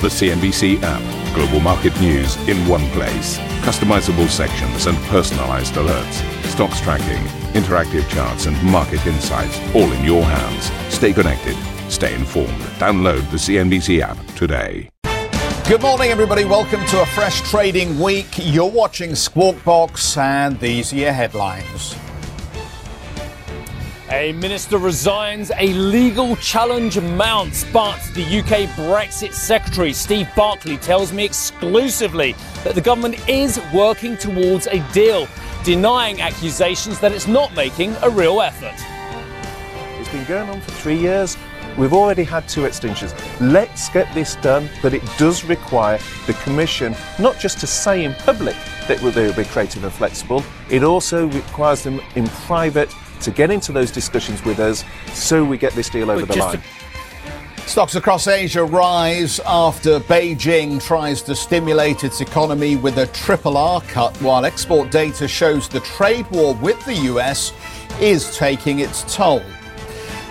The CNBC app. Global market news in one place. Customizable sections and personalized alerts. Stocks tracking, interactive charts, and market insights all in your hands. Stay connected. Stay informed. Download the CNBC app today. Good morning, everybody. Welcome to a fresh trading week. You're watching Squawk Box, and these are your headlines. A minister resigns, a legal challenge mounts, but the UK Brexit Secretary Steve Barclay tells me exclusively that the government is working towards a deal, denying accusations that it's not making a real effort. It's been going on for three years. We've already had two extensions. Let's get this done, but it does require the Commission not just to say in public that they will be creative and flexible, it also requires them in private to get into those discussions with us so we get this deal over But the line. Stocks across Asia rise after Beijing tries to stimulate its economy with a triple R cut, while export data shows the trade war with the US is taking its toll.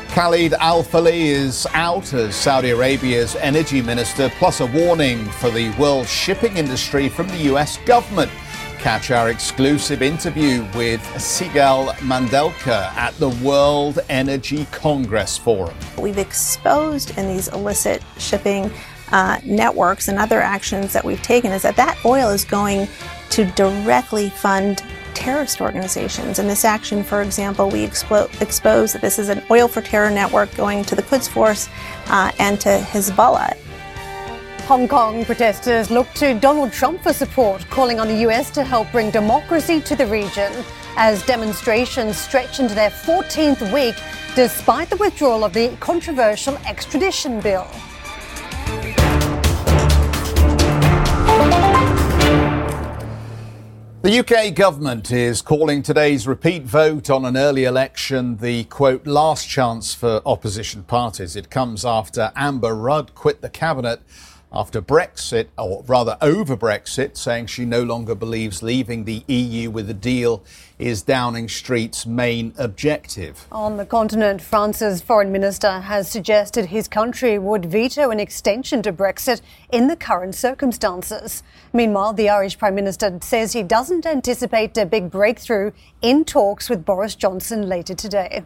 Khalid Al Falih is out as Saudi Arabia's energy minister, plus a warning for the world shipping industry from the US government. Catch our exclusive interview with Sigal Mandelker at the World Energy Congress Forum. We've exposed in these illicit shipping uh, networks and other actions that we've taken is that that oil is going to directly fund terrorist organizations. In this action, for example, we explo- expose that this is an oil for terror network going to the Quds Force uh, and to Hezbollah. Hong Kong protesters look to Donald Trump for support, calling on the US to help bring democracy to the region as demonstrations stretch into their 14th week despite the withdrawal of the controversial extradition bill. The UK government is calling today's repeat vote on an early election the quote last chance for opposition parties. It comes after Amber Rudd quit the cabinet after Brexit, or rather over Brexit, saying she no longer believes leaving the EU with a deal is Downing Street's main objective. On the continent, France's foreign minister has suggested his country would veto an extension to Brexit in the current circumstances. Meanwhile, the Irish Prime Minister says he doesn't anticipate a big breakthrough in talks with Boris Johnson later today.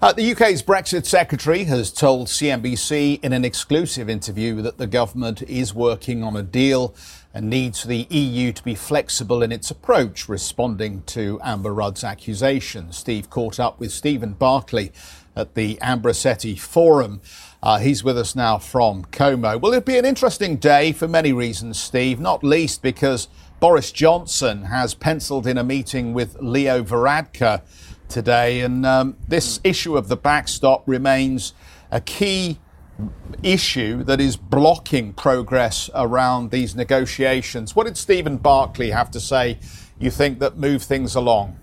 Uh, the UK's Brexit secretary has told CNBC in an exclusive interview that the government is working on a deal and needs the EU to be flexible in its approach, responding to Amber Rudd's accusations. Steve caught up with Stephen Barclay at the Ambrosetti Forum. Uh, he's with us now from Como. Well, it'll be an interesting day for many reasons, Steve, not least because Boris Johnson has penciled in a meeting with Leo Varadkar today, and um, this issue of the backstop remains a key issue that is blocking progress around these negotiations. What did Stephen Barclay have to say, you think, that move things along?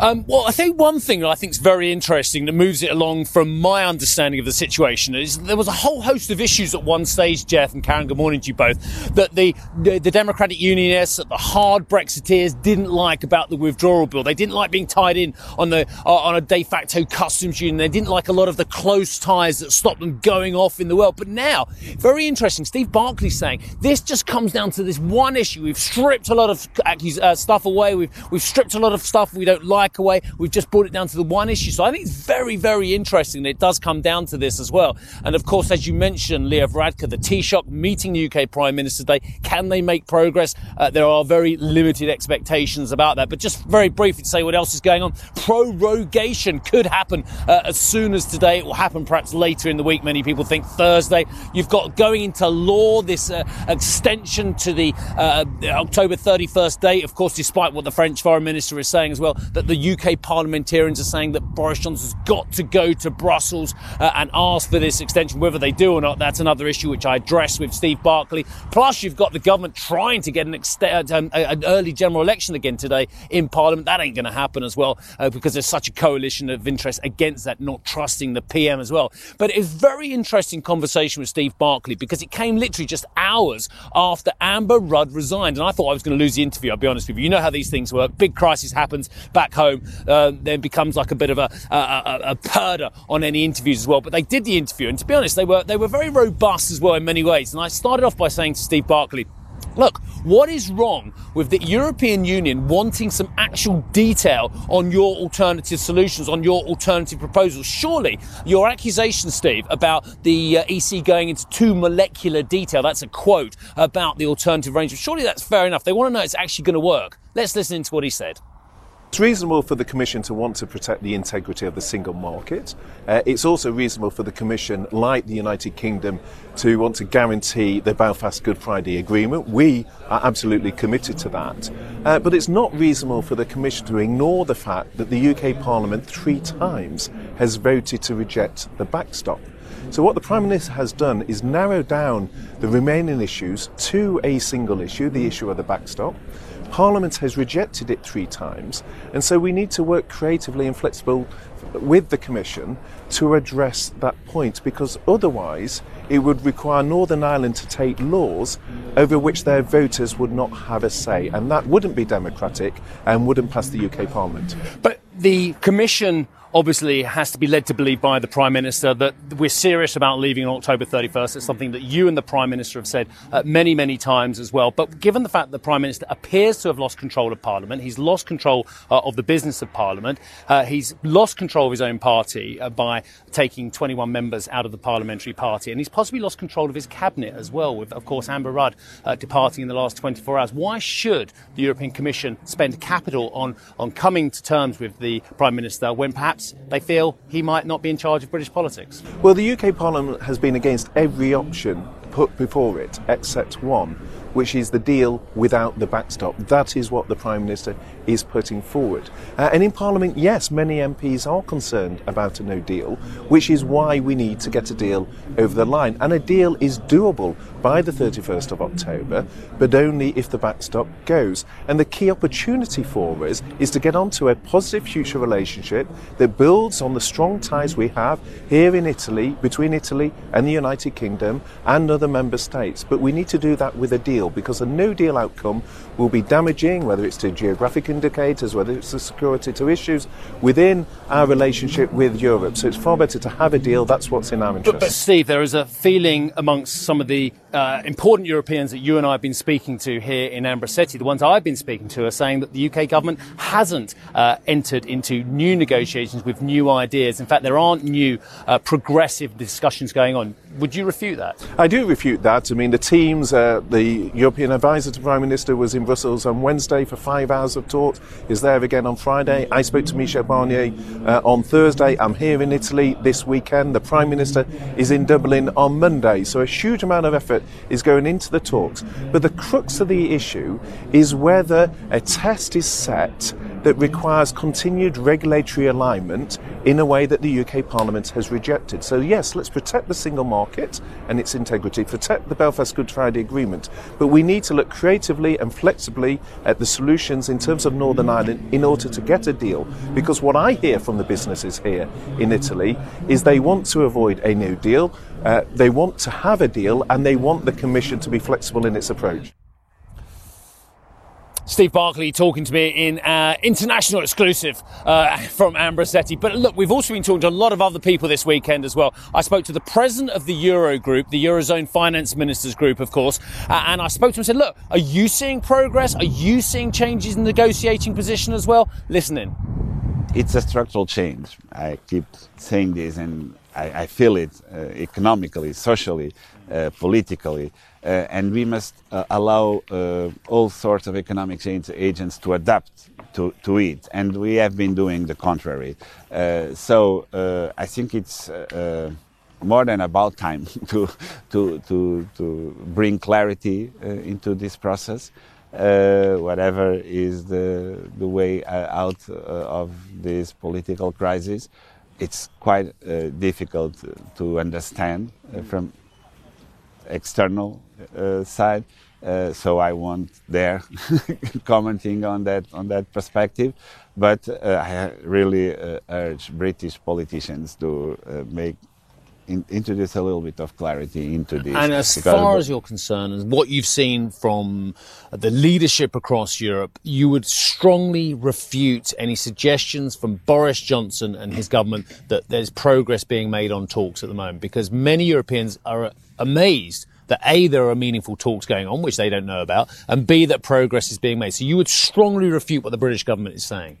Um, well, I think one thing that I think is very interesting that moves it along from my understanding of the situation is there was a whole host of issues at one stage, Geoff and Karen, good morning to you both, that the, the, the Democratic Unionists, that the hard Brexiteers didn't like about the withdrawal bill. They didn't like being tied in on the uh, on a de facto customs union. They didn't like a lot of the close ties that stopped them going off in the world. But now, very interesting, Steve Barclay saying this just comes down to this one issue. We've stripped a lot of accus- uh, stuff away. We've, we've stripped a lot of stuff we don't like away. We've just brought it down to the one issue. So I think it's very, very interesting it does come down to this as well. And of course, as you mentioned, Leo Varadkar, the Taoiseach meeting the UK Prime Minister today. Can they make progress? Uh, there are very limited expectations about that. But just very briefly to say what else is going on. Prorogation could happen uh, as soon as today. It will happen perhaps later in the week. Many people think Thursday. You've got going into law this uh, extension to the uh, October 31st date. Of course, despite what the French Foreign Minister is saying as well, that the UK parliamentarians are saying that Boris Johnson's got to go to Brussels uh, and ask for this extension. Whether they do or not, that's another issue which I addressed with Steve Barclay. Plus, you've got the government trying to get an, ext- um, an early general election again today in Parliament. That ain't going to happen as well uh, because there's such a coalition of interest against that, not trusting the PM as well. But it's very interesting conversation with Steve Barclay because it came literally just hours after Amber Rudd resigned. And I thought I was going to lose the interview, I'll be honest with you. You know how these things work. Big crisis happens back home home, uh, then becomes like a bit of a, a, a, a on any interviews as well. But they did the interview, and to be honest, they were they were very robust as well in many ways. And I started off by saying to Steve Barclay. Look, what is wrong with the European Union wanting some actual detail on your alternative solutions, on your alternative proposals? Surely your accusation, Steve, about the uh, EC going into too molecular detail, that's a quote about the alternative range. Surely that's fair enough. They want to know it's actually going to work. Let's listen to what he said. It's reasonable for the Commission to want to protect the integrity of the single market. Uh, it's also reasonable for the Commission, like the United Kingdom, to want to guarantee the Belfast Good Friday Agreement. We are absolutely committed to that. Uh, but it's not reasonable for the Commission to ignore the fact that the UK Parliament three times has voted to reject the backstop. So, what the Prime Minister has done is narrow down the remaining issues to a single issue, the issue of the backstop. Parliament has rejected it three times, and so we need to work creatively and flexible with the Commission to address that point because otherwise it would require Northern Ireland to take laws over which their voters would not have a say, and that wouldn't be democratic and wouldn't pass the UK Parliament. But the Commission obviously has to be led to believe by the Prime Minister that we're serious about leaving on October 31st. It's something that you and the Prime Minister have said uh, many, many times as well. But given the fact that the Prime Minister appears to have lost control of Parliament, he's lost control uh, of the business of Parliament, uh, he's lost control of his own party uh, by taking 21 members out of the parliamentary party, and he's possibly lost control of his cabinet as well, with, of course, Amber Rudd uh, departing in the last 24 hours. Why should the European Commission spend capital on, on coming to terms with the Prime Minister when perhaps they feel he might not be in charge of British politics. Well, the UK Parliament has been against every option put before it except one, which is the deal without the backstop. That is what the Prime Minister is putting forward. Uh, and in Parliament, yes, many MPs are concerned about a no deal, which is why we need to get a deal over the line. And a deal is doable by the 31st of October, but only if the backstop goes. And the key opportunity for us is to get onto a positive future relationship that builds on the strong ties we have here in Italy, between Italy and the United Kingdom and other member states. But we need to do that with a deal because a no deal outcome will be damaging, whether it's to geographic indicators, whether it's to security to issues within our relationship with Europe. So it's far better to have a deal. That's what's in our interest. But, but Steve, there is a feeling amongst some of the uh, important Europeans that you and I have been speaking to here in Ambrosetti, the ones I've been speaking to, are saying that the UK government hasn't uh, entered into new negotiations with new ideas. In fact, there aren't new uh, progressive discussions going on. Would you refute that? I do refute that. I mean, the teams, uh, the European advisor to Prime Minister was in Brussels on Wednesday for five hours of talks, is there again on Friday. I spoke to Michel Barnier uh, on Thursday. I'm here in Italy this weekend. The Prime Minister is in Dublin on Monday. So a huge amount of effort is going into the talks. But the crux of the issue is whether a test is set that requires continued regulatory alignment in a way that the UK Parliament has rejected. So, yes, let's protect the single market and its integrity, protect the Belfast Good Friday Agreement, but we need to look creatively and flexibly at the solutions in terms of Northern Ireland in order to get a deal. Because what I hear from the businesses here in Italy is they want to avoid a no deal, uh, they want to have a deal, and they want the Commission to be flexible in its approach. Steve Barclay talking to me in uh, international exclusive uh, from Ambrosetti. But look, we've also been talking to a lot of other people this weekend as well. I spoke to the president of the Euro Group, the Eurozone Finance Ministers Group, of course, uh, and I spoke to him and said, Look, are you seeing progress? Are you seeing changes in the negotiating position as well? Listen in. It's a structural change. I keep saying this, and I, I feel it uh, economically, socially, uh, politically. Uh, and we must uh, allow uh, all sorts of economic change agents to adapt to, to it. And we have been doing the contrary. so I think it's more than about time to, to, to, to bring clarity into this process. Uh, whatever is the, the way out uh, of this political crisis. It's quite uh, difficult to understand from external uh, side. Uh, so I won't dare commenting on that on that perspective, but uh, I really urge British politicians to make in, introduce a little bit of clarity into this. And as far as you're concerned, and what you've seen from the leadership across Europe, you would strongly refute any suggestions from Boris Johnson and his government that there's progress being made on talks at the moment, because many Europeans are amazed that A, there are meaningful talks going on, which they don't know about, and B, that progress is being made. So you would strongly refute what the British government is saying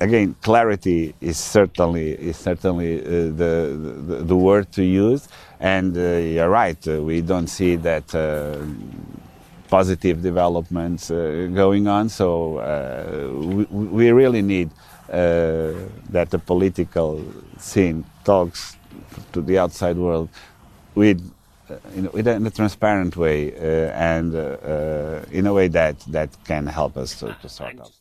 again, clarity is certainly is certainly uh, the, the, the word to use. And uh, you're right, uh, we don't see that uh, positive developments uh, going on. So uh, we, we, really need that the political scene talks to the outside world with. In, in, a transparent way and in a way that, that can help us to, to sort out.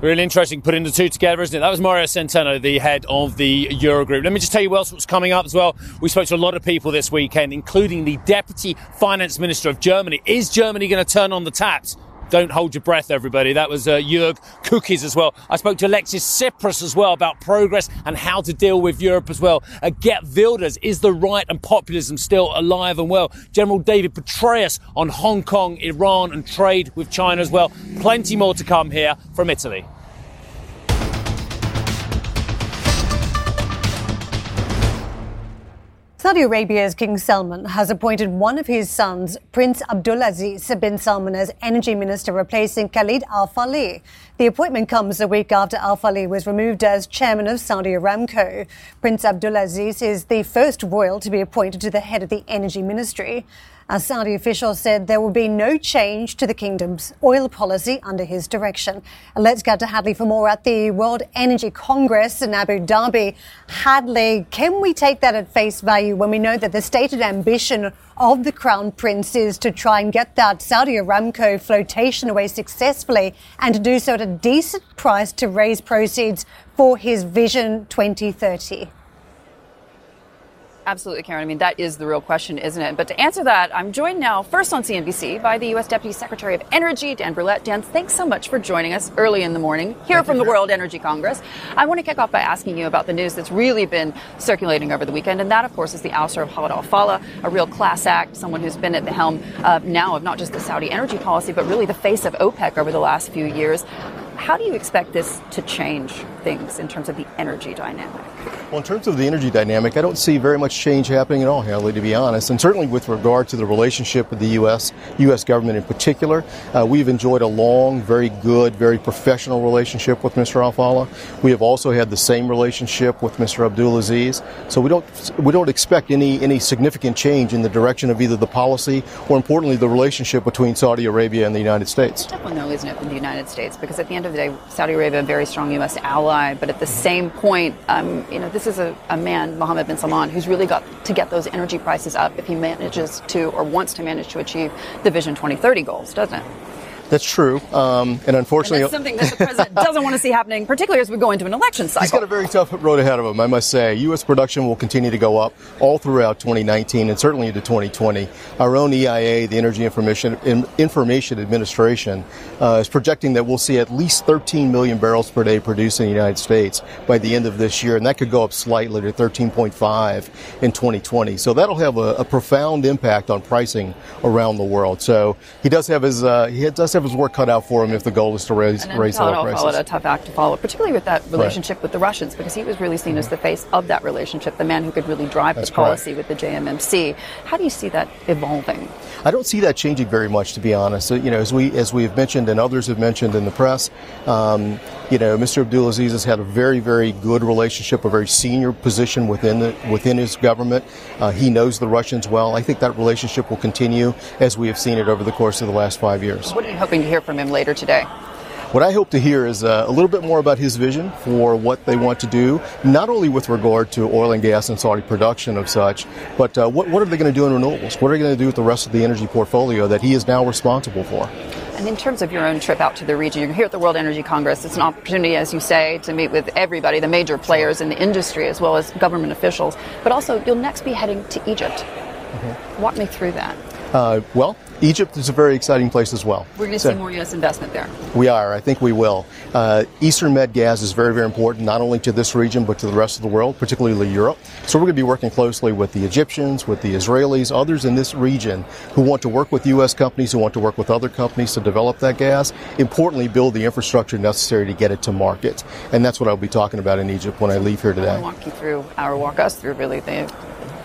Really interesting putting the two together, isn't it? That was Mario Centeno, the head of the Eurogroup. Let me just tell you else what's coming up as well. We spoke to a lot of people this weekend, including the Deputy Finance Minister of Germany. Is Germany going to turn on the taps? Don't hold your breath, everybody. That was uh, Jörg Kukies as well. I spoke to Alexis Tsipras as well about progress and how to deal with Europe as well. Uh, Geert Wilders, is the right and populism still alive and well? General David Petraeus on Hong Kong, Iran and trade with China as well. Plenty more to come here from Italy. Saudi Arabia's King Salman has appointed one of his sons, Prince Abdulaziz bin Salman, as energy minister, replacing Khalid Al Falih. The appointment comes a week after Al Falih was removed as chairman of Saudi Aramco. Prince Abdulaziz is the first royal to be appointed to the head of the energy ministry. A Saudi official said there will be no change to the kingdom's oil policy under his direction. And let's get to Hadley for more at the World Energy Congress in Abu Dhabi. Hadley, can we take that at face value when we know that the stated ambition of the Crown Prince is to try and get that Saudi Aramco flotation away successfully and to do so at a decent price to raise proceeds for his Vision 2030? Absolutely, Karen. I mean, that is the real question, isn't it? But to answer that, I'm joined now first on CNBC by the U.S. Deputy Secretary of Energy, Dan Brouillette. Dan, thanks so much for joining us early in the morning here Thank from the World Energy Congress. I want to kick off by asking you about the news that's really been circulating over the weekend, and that, of course, is the ouster of Khalid al-Falih, a real class act, someone who's been at the helm uh, now of not just the Saudi energy policy, but really the face of OPEC over the last few years. How do you expect this to change things in terms of the energy dynamic? Well, in terms of the energy dynamic, I don't see very much change happening at all, Haley, to be honest. And certainly with regard to the relationship with the U.S., U.S. government in particular, uh, we've enjoyed a long, very good, very professional relationship with Mr. Al-Falih. We have also had the same relationship with Mr. Abdulaziz. So we don't we don't expect any any significant change in the direction of either the policy or, importantly, the relationship between Saudi Arabia and the United States. Tough one, though, isn't it, with the United States? Because at the end of the day, Saudi Arabia, a very strong U.S. ally, but at the same point, um, you know, this is a, a man, Mohammed bin Salman, who's really got to get those energy prices up if he manages to or wants to manage to achieve the Vision 2030 goals, doesn't it? That's true, um, and unfortunately, and something that the president doesn't want to see happening, particularly as we go into an election cycle. He's got a very tough road ahead of him, I must say. U.S. production will continue to go up all throughout 2019 and certainly into 2020. Our own EIA, the Energy Information Information Administration, uh, is projecting that we'll see at least 13 million barrels per day produced in the United States by the end of this year, and that could go up slightly to 13.5 in 2020. So that'll have a, a profound impact on pricing around the world. So he does have his uh, he does have have his work cut out for him if the goal is to raise and raise oil prices. Followed a tough act to follow, particularly with that relationship right. with the Russians, because he was really seen as the face of that relationship, the man who could really drive That's the policy correct. with the JMMC. How do you see that evolving? I don't see that changing very much, to be honest. You know, as we as we have mentioned and others have mentioned in the press, um, you know, Mr. Abdulaziz has had a very very good relationship, a very senior position within the, within his government. Uh, he knows the Russians well. I think that relationship will continue as we have seen it over the course of the last five years. What are you hoping to hear from him later today? What I hope to hear is uh, a little bit more about his vision for what they want to do, not only with regard to oil and gas and Saudi production of such, but uh, what, what are they going to do in renewables? What are they going to do with the rest of the energy portfolio that he is now responsible for? And in terms of your own trip out to the region, you're here at the World Energy Congress. It's an opportunity, as you say, to meet with everybody, the major players in the industry, as well as government officials. But also, you'll next be heading to Egypt. Mm-hmm. Walk me through that. Uh, well, Egypt is a very exciting place as well. We're going to so, see more U.S. investment there. We are. I think we will. Uh, Eastern Med gas is very, very important, not only to this region, but to the rest of the world, particularly Europe. So we're going to be working closely with the Egyptians, with the Israelis, others in this region who want to work with U.S. companies, who want to work with other companies to develop that gas. Importantly, build the infrastructure necessary to get it to market. And that's what I'll be talking about in Egypt when I leave here today. I walk you through, or walk us through really the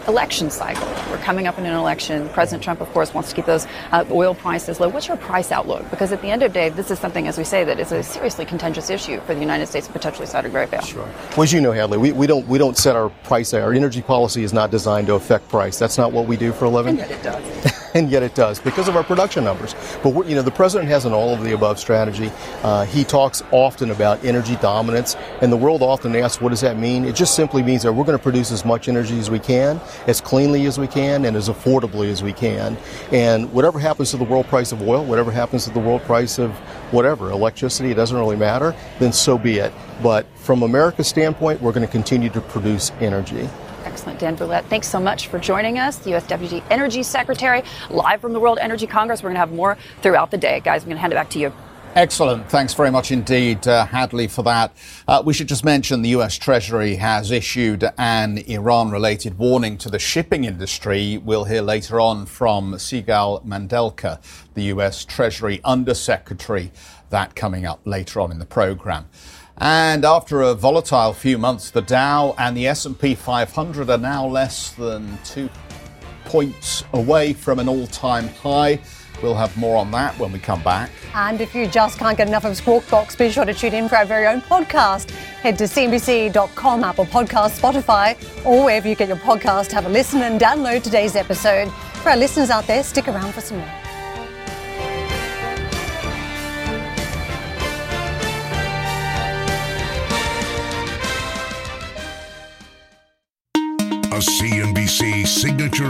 election cycle. We're coming up in an election. President Trump, of course, wants to keep those uh, oil prices low. What's your price outlook? Because at the end of the day, this is something, as we say, that is a seriously contentious issue for the United States and potentially Saudi Arabia. Sure. Well, as you know, Hadley, we, we don't we don't set our price. Our energy policy is not designed to affect price. That's not what we do for a living. And yet it does. and yet it does because of our production numbers. But you know, the president has an all of the above strategy. Uh, he talks often about energy dominance, and the world often asks, "What does that mean?" It just simply means that we're going to produce as much energy as we can, as cleanly as we can, and as affordably as we can. And whatever happens to the world price of oil, whatever happens to the world price of whatever electricity, it doesn't really matter. Then so be it. But from America's standpoint, we're going to continue to produce energy. Excellent. Dan Brouillette, thanks so much for joining us, the U.S. Deputy Energy Secretary, live from the World Energy Congress. We're going to have more throughout the day. Guys, I'm going to hand it back to you. Excellent. Thanks very much indeed, uh, Hadley, for that. Uh, we should just mention the US Treasury has issued an Iran related warning to the shipping industry. We'll hear later on from Sigal Mandelker, the US Treasury Undersecretary, that coming up later on in the program. And after a volatile few months, the Dow and the S&P 500 are now less than 2 points away from an all-time high. We'll have more on that when we come back. And if you just can't get enough of Squawk Box, be sure to tune in for our very own podcast. Head to cnbc.com, Apple Podcast, Spotify, or wherever you get your podcast. Have a listen and download today's episode. For our listeners out there, stick around for some more.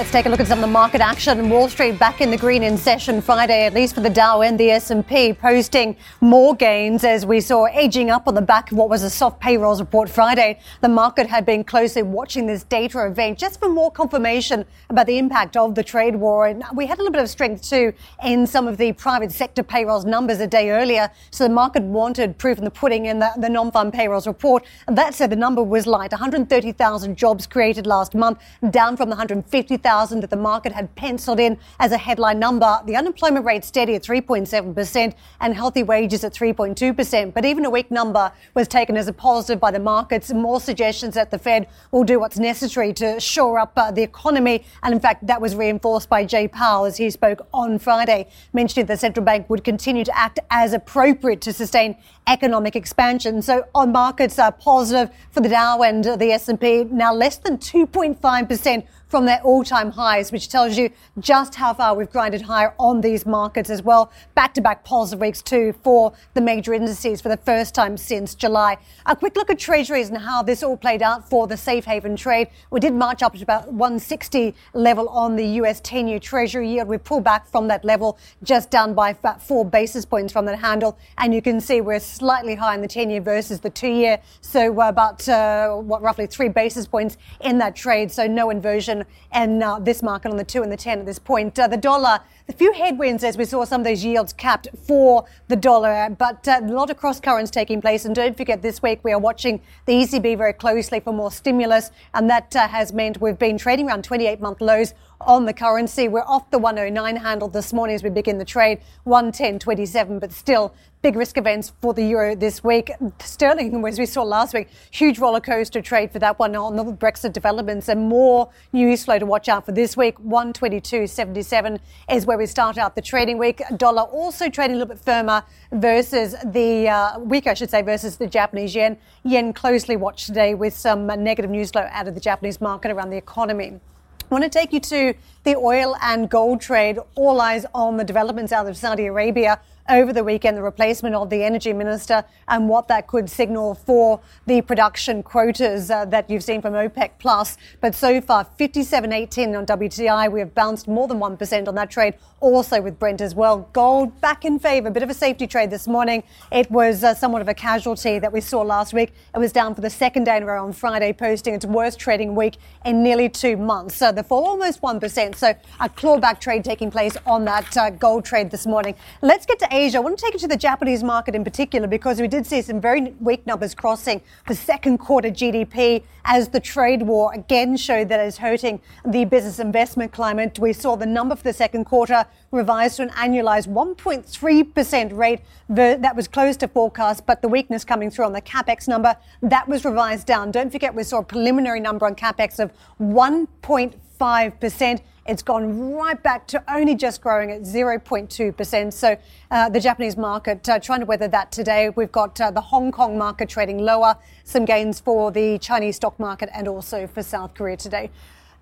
Let's take a look at some of the market action. Wall Street back in the green in session Friday, at least for the Dow and the S&P, posting more gains as we saw edging up on the back of what was a soft payrolls report Friday. The market had been closely watching this data event just for more confirmation about the impact of the trade war. And we had a little bit of strength too in some of the private sector payrolls numbers a day earlier. So the market wanted proof in the pudding in the, the non-farm payrolls report. And that said, the number was light. 130,000 jobs created last month, down from the 150,000 that the market had penciled in as a headline number. The unemployment rate steady at 3.7% and healthy wages at 3.2%. But even a weak number was taken as a positive by the markets. More suggestions that the Fed will do what's necessary to shore up uh, the economy. And in fact, that was reinforced by Jay Powell as he spoke on Friday, mentioning the central bank would continue to act as appropriate to sustain economic expansion. So on markets are positive for the Dow and the S&P, now less than 2.5% from their all-time highs, which tells you just how far we've grinded higher on these markets as well. Back-to-back positive weeks too for the major indices for the first time since July. A quick look at treasuries and how this all played out for the safe haven trade. We did march up to about 160 level on the US 10-year treasury yield. We pulled back from that level, just down by about four basis points from that handle. And you can see we're slightly higher in the 10-year versus the two-year. So we're about, uh, what, roughly three basis points in that trade. So no inversion and uh, this market on the 2 and the 10 at this point. Uh, the dollar, a few headwinds as we saw some of those yields capped for the dollar, but uh, a lot of cross currents taking place. And don't forget, this week we are watching the ECB very closely for more stimulus, and that uh, has meant we've been trading around 28 month lows on the currency. We're off the 109 handle this morning as we begin the trade, 110.27, but still big risk events for the euro this week. Sterling, as we saw last week, huge roller coaster trade for that one on the Brexit developments and more news flow to watch out for this week. 122.77 is where we start out the trading week. Dollar also trading a little bit firmer versus the uh, week, I should say, versus the Japanese yen. Yen closely watched today with some negative news flow out of the Japanese market around the economy. I want to take you to the oil and gold trade. All eyes on the developments out of Saudi Arabia over the weekend, the replacement of the energy minister and what that could signal for the production quotas uh, that you've seen from OPEC plus. But so far, 57.18 on WTI. We have bounced more than 1% on that trade, also with Brent as well. Gold back in favor, a bit of a safety trade this morning. It was uh, somewhat of a casualty that we saw last week. It was down for the second day in a row on Friday, posting its worst trading week in nearly two months. So the fall almost 1%. So a clawback trade taking place on that uh, gold trade this morning. Let's get to Asia. I want to take you to the Japanese market in particular because we did see some very weak numbers crossing the second quarter GDP as the trade war again showed that it's hurting the business investment climate. We saw the number for the second quarter revised to an annualized 1.3% rate that was close to forecast, but the weakness coming through on the capex number that was revised down. Don't forget, we saw a preliminary number on capex of 1.5%. It's gone right back to only just growing at 0.2%. So uh, the Japanese market uh, trying to weather that today. We've got uh, the Hong Kong market trading lower, some gains for the Chinese stock market and also for South Korea today.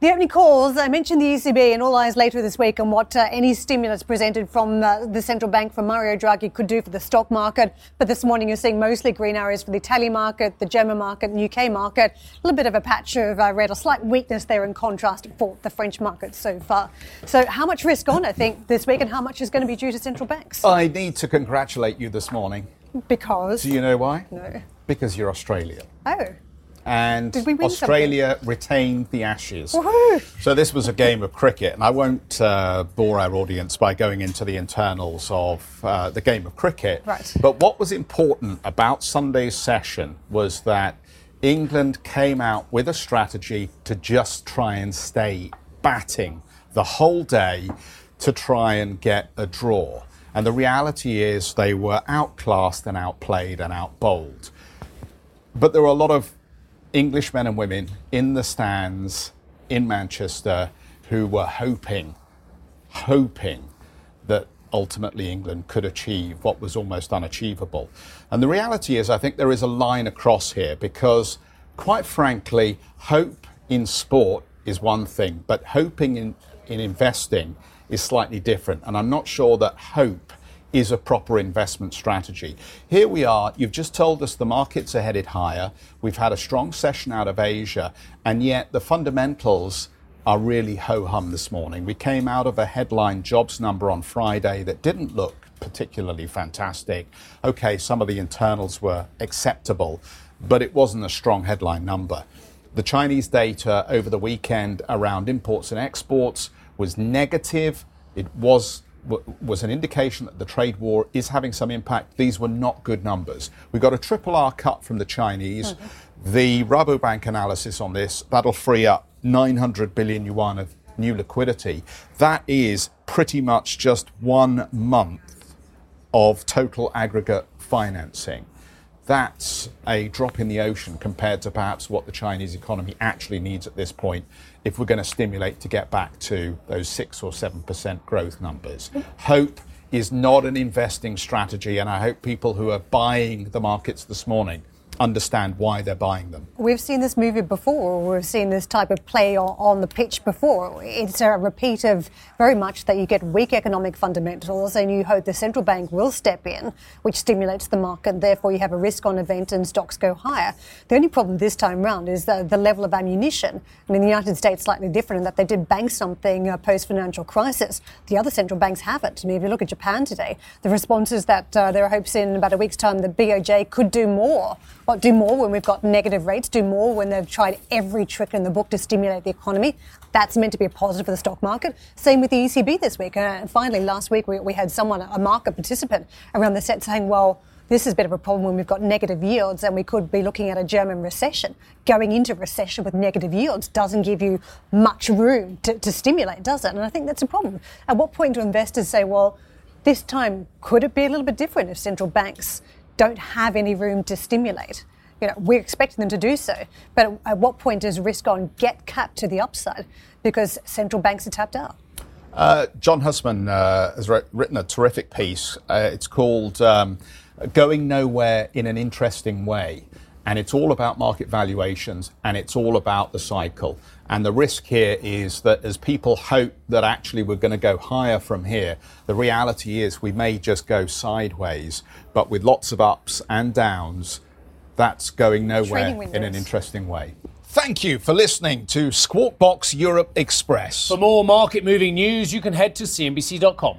The opening calls, I mentioned the ECB and all eyes later this week on what uh, any stimulus presented from uh, the central bank from Mario Draghi could do for the stock market. But this morning you're seeing mostly green areas for the Italian market, the German market, and UK market. A little bit of a patch of uh, red, a slight weakness there in contrast for the French market so far. So how much risk on, I think, this week and how much is going to be due to central banks? I need to congratulate you this morning. Because? Do you know why? No. Because you're Australian. Oh and Australia something? retained the Ashes. Woo-hoo. So this was a game of cricket, and I won't uh, bore our audience by going into the internals of uh, the game of cricket. Right. But what was important about Sunday's session was that England came out with a strategy to just try and stay batting the whole day to try and get a draw. And the reality is they were outclassed and outplayed and outbowled. But there were a lot of English men and women in the stands in Manchester who were hoping, hoping that ultimately England could achieve what was almost unachievable. And the reality is, I think there is a line across here because, quite frankly, hope in sport is one thing, but hoping in, in investing is slightly different. And I'm not sure that hope is a proper investment strategy. Here we are, you've just told us the markets are headed higher. We've had a strong session out of Asia, and yet the fundamentals are really ho hum this morning. We came out of a headline jobs number on Friday that didn't look particularly fantastic. Okay, some of the internals were acceptable, but it wasn't a strong headline number. The Chinese data over the weekend around imports and exports was negative. It was was an indication that the trade war is having some impact. These were not good numbers. We got a triple R cut from the Chinese. Mm-hmm. The Rabobank analysis on this, that'll free up 900 billion yuan of new liquidity. That is pretty much just one month of total aggregate financing. That's a drop in the ocean compared to perhaps what the Chinese economy actually needs at this point if we're going to stimulate to get back to those 6 or 7% growth numbers. Hope is not an investing strategy, and I hope people who are buying the markets this morning understand why they're buying them. We've seen this movie before. We've seen this type of play on, the pitch before. It's a repeat of very much that you get weak economic fundamentals and you hope the central bank will step in, which stimulates the market. Therefore, you have a risk on event and stocks go higher. The only problem this time round is the, the level of ammunition. I mean, the United States slightly different in that they did bank something uh, post financial crisis. The other central banks haven't. I mean, if you look at Japan today, the response is that uh, there are hopes in about a week's time the BOJ could do more do more when we've got negative rates, do more when they've tried every trick in the book to stimulate the economy. That's meant to be a positive for the stock market. Same with the ECB this week. Uh, and finally, last week we, we had someone, a market participant, around the set saying, well, this is a bit of a problem when we've got negative yields and we could be looking at a German recession. Going into recession with negative yields doesn't give you much room to, to stimulate, does it? And I think that's a problem. At what point do investors say, well, this time could it be a little bit different if central banks don't have any room to stimulate. You know, we're expecting them to do so, but at what point does risk on get capped to the upside because central banks are tapped out? Uh, John Hussman uh, has re- written a terrific piece. Uh, it's called um, Going Nowhere in an Interesting Way. And it's all about market valuations and it's all about the cycle. And the risk here is that as people hope that actually we're going to go higher from here, the reality is we may just go sideways, but with lots of ups and downs, that's going nowhere in an interesting way. Thank you for listening to Squawk Box Europe Express. For more market moving news, you can head to CNBC.com.